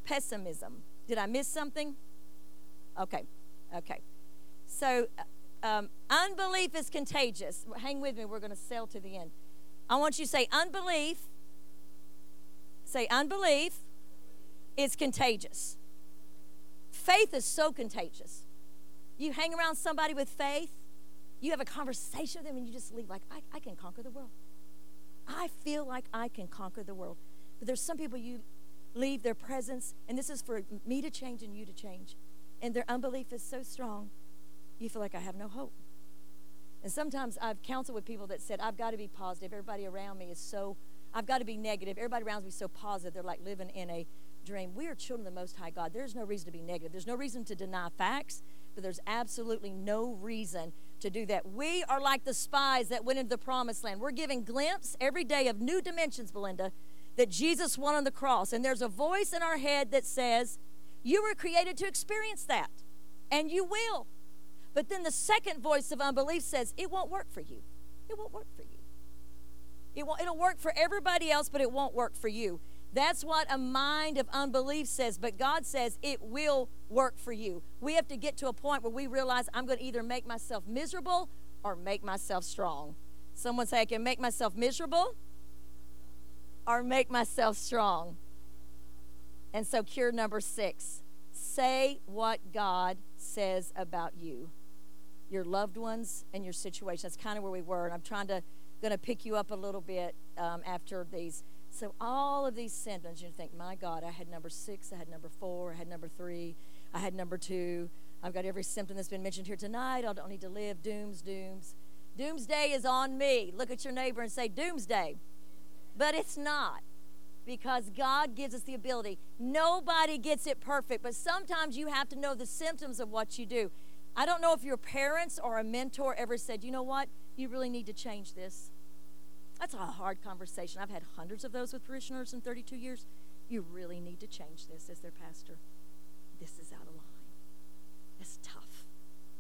pessimism. Did I miss something? Okay, okay. So, uh, um, unbelief is contagious. Hang with me, we're going to sail to the end. I want you to say, unbelief. Say, unbelief is contagious. Faith is so contagious. You hang around somebody with faith, you have a conversation with them, and you just leave like, I, I can conquer the world. I feel like I can conquer the world. But there's some people you leave their presence, and this is for me to change and you to change. And their unbelief is so strong, you feel like I have no hope. And sometimes I've counseled with people that said, I've got to be positive. Everybody around me is so, I've got to be negative. Everybody around me is so positive. They're like living in a dream. We are children of the Most High God. There's no reason to be negative. There's no reason to deny facts but there's absolutely no reason to do that. We are like the spies that went into the promised land. We're giving glimpse every day of new dimensions, Belinda, that Jesus won on the cross. And there's a voice in our head that says, You were created to experience that, and you will. But then the second voice of unbelief says, It won't work for you. It won't work for you. It won't, it'll work for everybody else, but it won't work for you. That's what a mind of unbelief says, but God says it will work for you. We have to get to a point where we realize I'm going to either make myself miserable or make myself strong. Someone say, I can make myself miserable or make myself strong. And so, cure number six say what God says about you, your loved ones, and your situation. That's kind of where we were. And I'm trying to, going to pick you up a little bit um, after these. So all of these symptoms, you think, my God, I had number six, I had number four, I had number three, I had number two. I've got every symptom that's been mentioned here tonight. I don't need to live. Dooms, dooms. Doomsday is on me. Look at your neighbor and say, Doomsday. But it's not because God gives us the ability. Nobody gets it perfect, but sometimes you have to know the symptoms of what you do. I don't know if your parents or a mentor ever said, you know what? You really need to change this. That's a hard conversation. I've had hundreds of those with parishioners in 32 years. You really need to change this as their pastor. This is out of line. It's tough.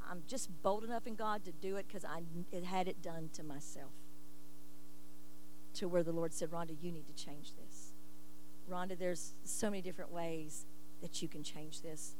I'm just bold enough in God to do it because I had it done to myself. To where the Lord said, Rhonda, you need to change this. Rhonda, there's so many different ways that you can change this.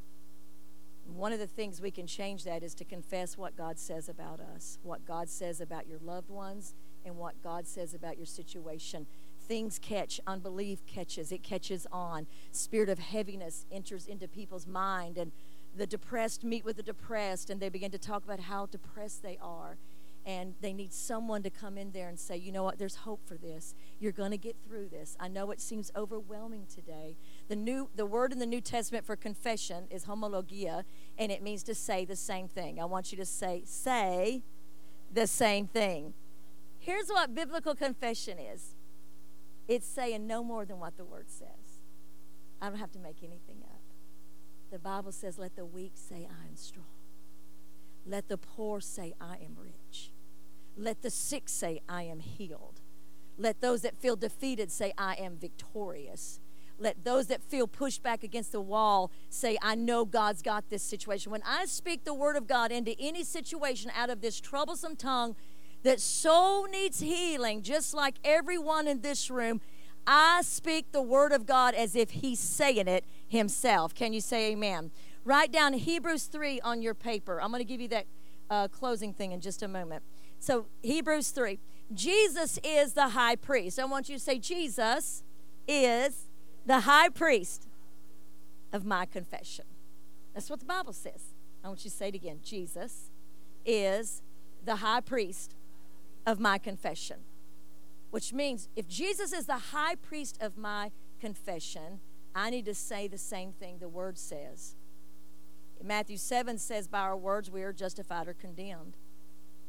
One of the things we can change that is to confess what God says about us, what God says about your loved ones, and what God says about your situation. Things catch, unbelief catches, it catches on. Spirit of heaviness enters into people's mind, and the depressed meet with the depressed, and they begin to talk about how depressed they are and they need someone to come in there and say, you know what, there's hope for this. You're going to get through this. I know it seems overwhelming today. The new the word in the New Testament for confession is homologia, and it means to say the same thing. I want you to say say the same thing. Here's what biblical confession is. It's saying no more than what the word says. I don't have to make anything up. The Bible says, let the weak say, I am strong. Let the poor say, I am rich. Let the sick say, I am healed. Let those that feel defeated say, I am victorious. Let those that feel pushed back against the wall say, I know God's got this situation. When I speak the word of God into any situation out of this troublesome tongue that so needs healing, just like everyone in this room, I speak the word of God as if He's saying it Himself. Can you say amen? Write down Hebrews 3 on your paper. I'm going to give you that uh, closing thing in just a moment. So, Hebrews 3. Jesus is the high priest. I want you to say, Jesus is the high priest of my confession. That's what the Bible says. I want you to say it again. Jesus is the high priest of my confession. Which means if Jesus is the high priest of my confession, I need to say the same thing the word says. Matthew 7 says, By our words we are justified or condemned.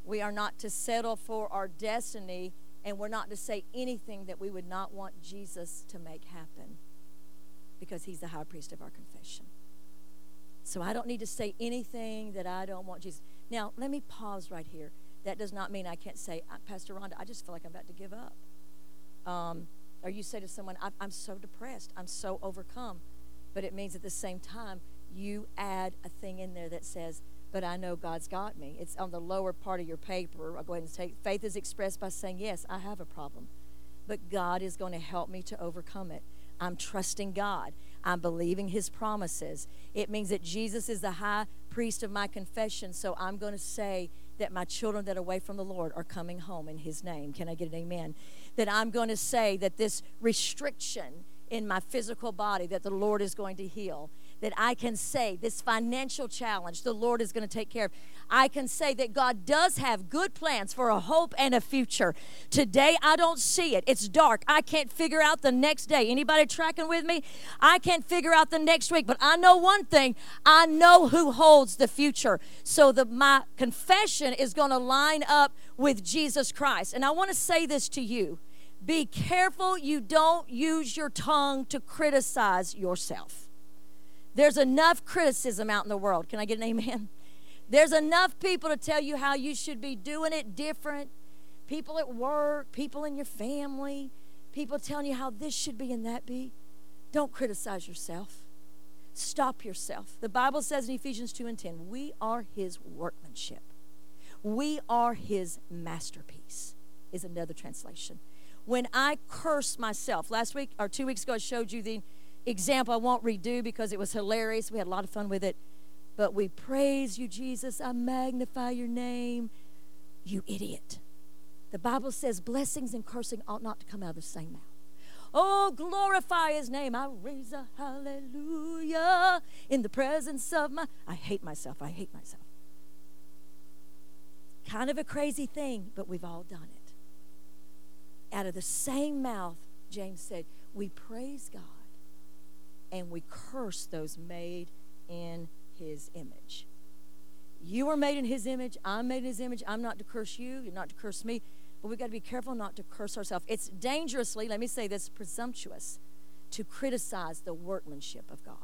We are not to settle for our destiny, and we're not to say anything that we would not want Jesus to make happen because he's the high priest of our confession. So I don't need to say anything that I don't want Jesus. Now, let me pause right here. That does not mean I can't say, uh, Pastor Rhonda, I just feel like I'm about to give up. Um, or you say to someone, I'm so depressed, I'm so overcome. But it means at the same time, you add a thing in there that says, but I know God's got me. It's on the lower part of your paper. I'll go ahead and say, faith is expressed by saying, yes, I have a problem, but God is going to help me to overcome it. I'm trusting God. I'm believing his promises. It means that Jesus is the high priest of my confession, so I'm going to say that my children that are away from the Lord are coming home in his name. Can I get an amen? That I'm going to say that this restriction in my physical body that the Lord is going to heal that I can say this financial challenge the Lord is going to take care of. I can say that God does have good plans for a hope and a future. Today I don't see it. It's dark. I can't figure out the next day. Anybody tracking with me? I can't figure out the next week, but I know one thing. I know who holds the future. So the my confession is going to line up with Jesus Christ. And I want to say this to you. Be careful you don't use your tongue to criticize yourself. There's enough criticism out in the world. Can I get an amen? There's enough people to tell you how you should be doing it different. People at work, people in your family, people telling you how this should be and that be. Don't criticize yourself. Stop yourself. The Bible says in Ephesians 2 and 10, we are his workmanship. We are his masterpiece, is another translation. When I curse myself, last week or two weeks ago, I showed you the example I won't redo because it was hilarious. We had a lot of fun with it. But we praise you, Jesus. I magnify your name. You idiot. The Bible says blessings and cursing ought not to come out of the same mouth. Oh, glorify his name. I raise a hallelujah in the presence of my. I hate myself. I hate myself. Kind of a crazy thing, but we've all done it. Out of the same mouth, James said, we praise God and we curse those made in his image. You are made in his image. I'm made in his image. I'm not to curse you. You're not to curse me. But we've got to be careful not to curse ourselves. It's dangerously, let me say this, presumptuous to criticize the workmanship of God.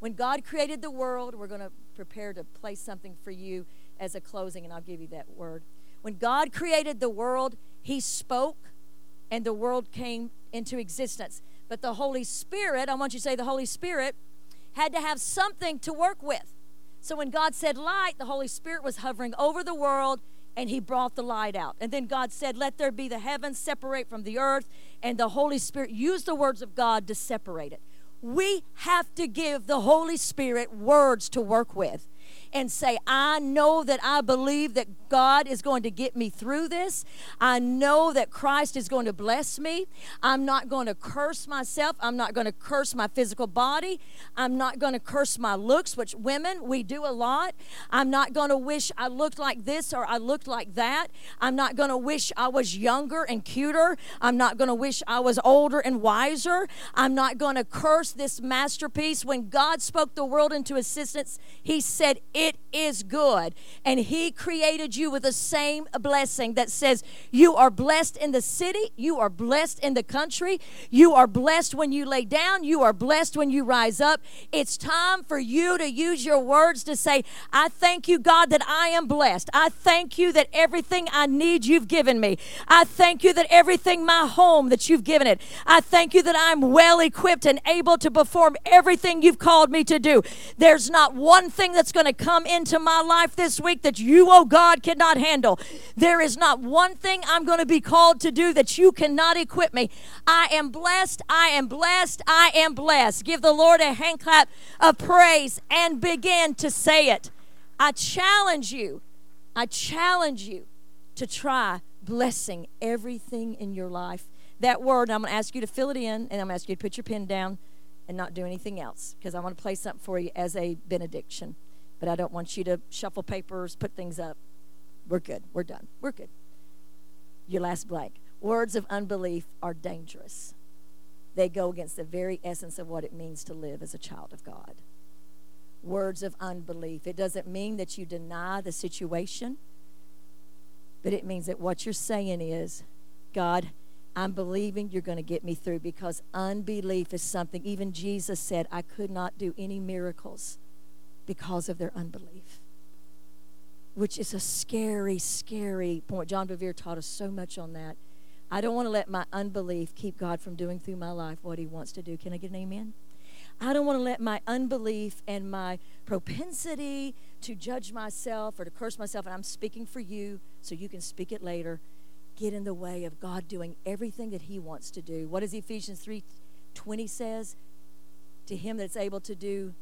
When God created the world, we're going to prepare to play something for you as a closing, and I'll give you that word. When God created the world, He spoke, and the world came into existence. But the Holy Spirit, I want you to say the Holy Spirit, had to have something to work with. So when God said light, the Holy Spirit was hovering over the world and he brought the light out. And then God said, Let there be the heavens separate from the earth. And the Holy Spirit used the words of God to separate it. we have to give the Holy Spirit words to work with and say, I know that I believe that God is going to get me through this. I know that Christ is going to bless me. I'm not going to curse myself. I'm not going to curse my physical body. I'm not going to curse my looks, which women, we do a lot. I'm not going to wish I looked like this or I looked like that. I'm not going to wish I was younger and cuter. I'm not going to wish I was older and wiser. I'm not going to curse this masterpiece. When God spoke the world into existence, He said, It is good. And He created you with the same blessing that says, You are blessed in the city, you are blessed in the country, you are blessed when you lay down, you are blessed when you rise up. It's time for you to use your words to say, I thank you, God, that I am blessed. I thank you that everything I need you've given me. I thank you that everything, my home, that you've given it. I thank you that I'm well equipped and able to perform everything you've called me to do. There's not one thing that's going to come into my life this week that you, oh God, cannot handle. There is not one thing I'm going to be called to do that you cannot equip me. I am blessed. I am blessed. I am blessed. Give the Lord a hand clap of praise and begin to say it. I challenge you. I challenge you to try blessing everything in your life. That word, I'm going to ask you to fill it in, and I'm going to ask you to put your pen down and not do anything else because I want to play something for you as a benediction. But I don't want you to shuffle papers, put things up. We're good. We're done. We're good. Your last blank. Words of unbelief are dangerous. They go against the very essence of what it means to live as a child of God. Words of unbelief. It doesn't mean that you deny the situation, but it means that what you're saying is, God, I'm believing you're going to get me through because unbelief is something, even Jesus said, I could not do any miracles because of their unbelief which is a scary, scary point. John Bevere taught us so much on that. I don't want to let my unbelief keep God from doing through my life what He wants to do. Can I get an amen? I don't want to let my unbelief and my propensity to judge myself or to curse myself, and I'm speaking for you so you can speak it later, get in the way of God doing everything that He wants to do. What does Ephesians 3 20 says? To him that's able to do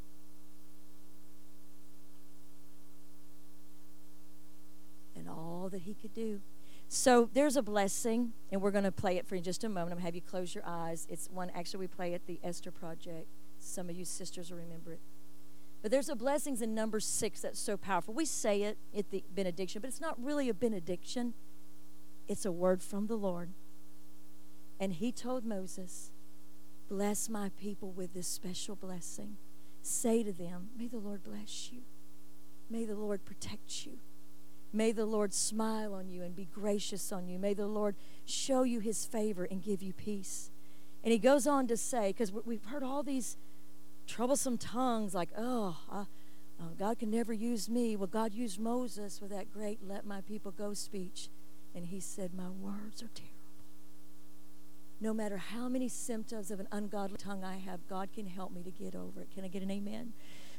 all that he could do. So there's a blessing, and we're going to play it for you in just a moment. I'm going to have you close your eyes. It's one, actually, we play at the Esther Project. Some of you sisters will remember it. But there's a blessings in number six that's so powerful. We say it at the benediction, but it's not really a benediction, it's a word from the Lord. And he told Moses, Bless my people with this special blessing. Say to them, May the Lord bless you. May the Lord protect you. May the Lord smile on you and be gracious on you. May the Lord show you his favor and give you peace. And he goes on to say, because we've heard all these troublesome tongues like, oh, oh, God can never use me. Well, God used Moses with that great let my people go speech. And he said, My words are terrible. No matter how many symptoms of an ungodly tongue I have, God can help me to get over it. Can I get an amen?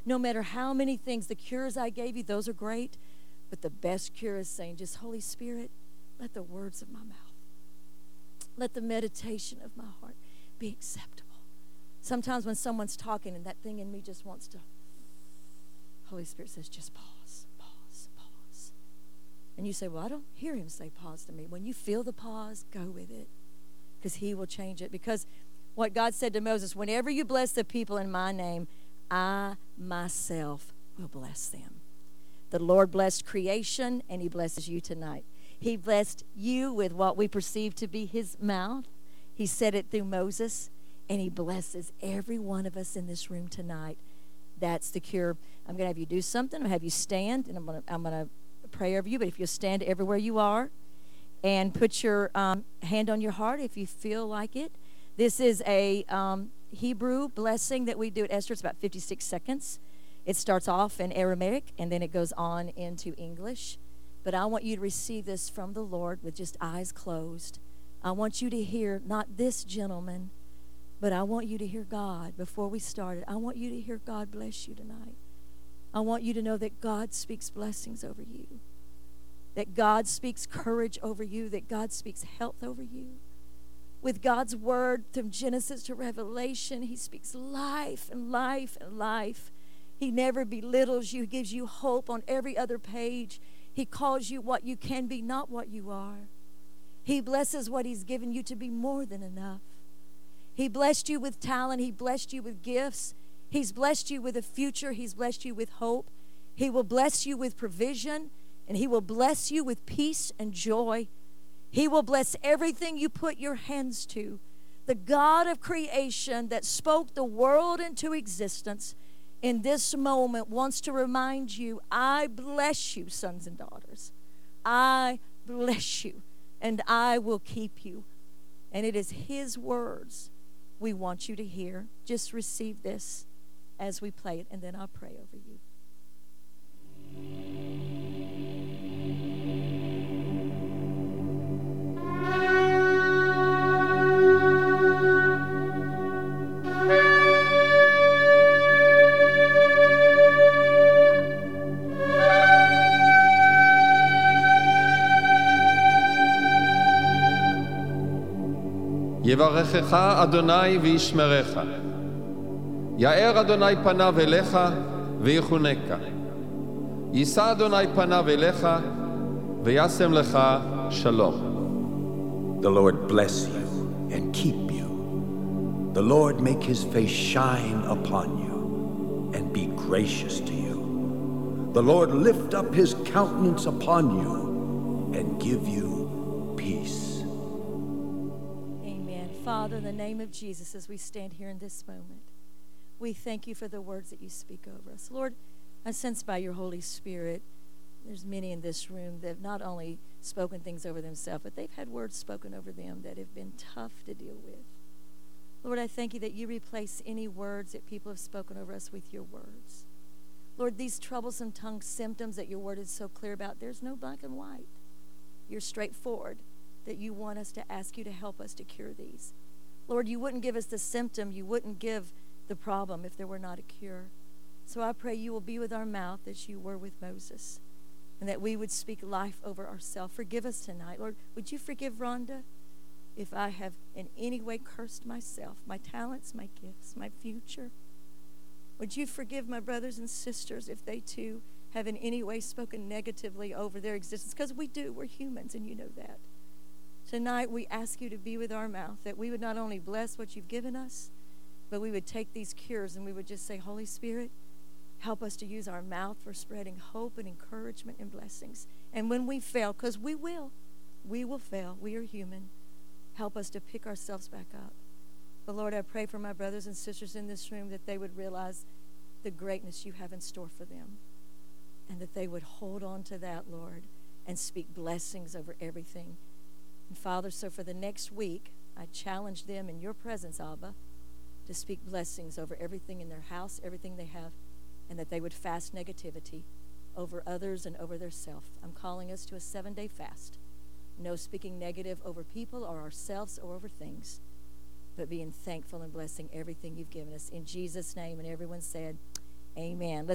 No matter how many things, the cures I gave you, those are great. But the best cure is saying, just Holy Spirit, let the words of my mouth, let the meditation of my heart be acceptable. Sometimes when someone's talking and that thing in me just wants to, Holy Spirit says, just pause, pause, pause. And you say, Well, I don't hear him say pause to me. When you feel the pause, go with it because he will change it. Because what God said to Moses, whenever you bless the people in my name, I myself will bless them. The Lord blessed creation, and He blesses you tonight. He blessed you with what we perceive to be His mouth. He said it through Moses, and He blesses every one of us in this room tonight. That's the cure. I'm going to have you do something. I'm going to have you stand, and I'm going to, I'm going to pray over you. But if you'll stand everywhere you are and put your um, hand on your heart if you feel like it. This is a um, Hebrew blessing that we do at Esther. It's about 56 seconds. It starts off in Aramaic and then it goes on into English. But I want you to receive this from the Lord with just eyes closed. I want you to hear not this gentleman, but I want you to hear God before we started. I want you to hear God bless you tonight. I want you to know that God speaks blessings over you, that God speaks courage over you, that God speaks health over you. with God's word from Genesis to Revelation. He speaks life and life and life. He never belittles you, he gives you hope on every other page. He calls you what you can be, not what you are. He blesses what He's given you to be more than enough. He blessed you with talent, He blessed you with gifts, He's blessed you with a future, He's blessed you with hope. He will bless you with provision, and He will bless you with peace and joy. He will bless everything you put your hands to. The God of creation that spoke the world into existence in this moment wants to remind you I bless you, sons and daughters. I bless you, and I will keep you. And it is His words we want you to hear. Just receive this as we play it, and then I'll pray over you. יברכך אדוני וישמרך. יאר אדוני פניו אליך ויחונקה. יישא אדוני פניו אליך וישם לך שלום. The Lord bless you and keep you. The Lord make his face shine upon you and be gracious to you. The Lord lift up his countenance upon you and give you Father, in the name of Jesus, as we stand here in this moment, we thank you for the words that you speak over us. Lord, I sense by your Holy Spirit, there's many in this room that have not only spoken things over themselves, but they've had words spoken over them that have been tough to deal with. Lord, I thank you that you replace any words that people have spoken over us with your words. Lord, these troublesome tongue symptoms that your word is so clear about, there's no black and white. You're straightforward that you want us to ask you to help us to cure these. Lord, you wouldn't give us the symptom, you wouldn't give the problem if there were not a cure. So I pray you will be with our mouth as you were with Moses, and that we would speak life over ourselves. Forgive us tonight. Lord, would you forgive Rhonda if I have in any way cursed myself, my talents, my gifts, my future? Would you forgive my brothers and sisters if they too have in any way spoken negatively over their existence? Because we do, we're humans, and you know that. Tonight, we ask you to be with our mouth, that we would not only bless what you've given us, but we would take these cures and we would just say, Holy Spirit, help us to use our mouth for spreading hope and encouragement and blessings. And when we fail, because we will, we will fail. We are human. Help us to pick ourselves back up. But Lord, I pray for my brothers and sisters in this room that they would realize the greatness you have in store for them and that they would hold on to that, Lord, and speak blessings over everything and Father, so for the next week, I challenge them in your presence, Abba, to speak blessings over everything in their house, everything they have, and that they would fast negativity over others and over their self. I'm calling us to a seven day fast. No speaking negative over people or ourselves or over things, but being thankful and blessing everything you've given us. In Jesus' name, and everyone said, Amen. Let's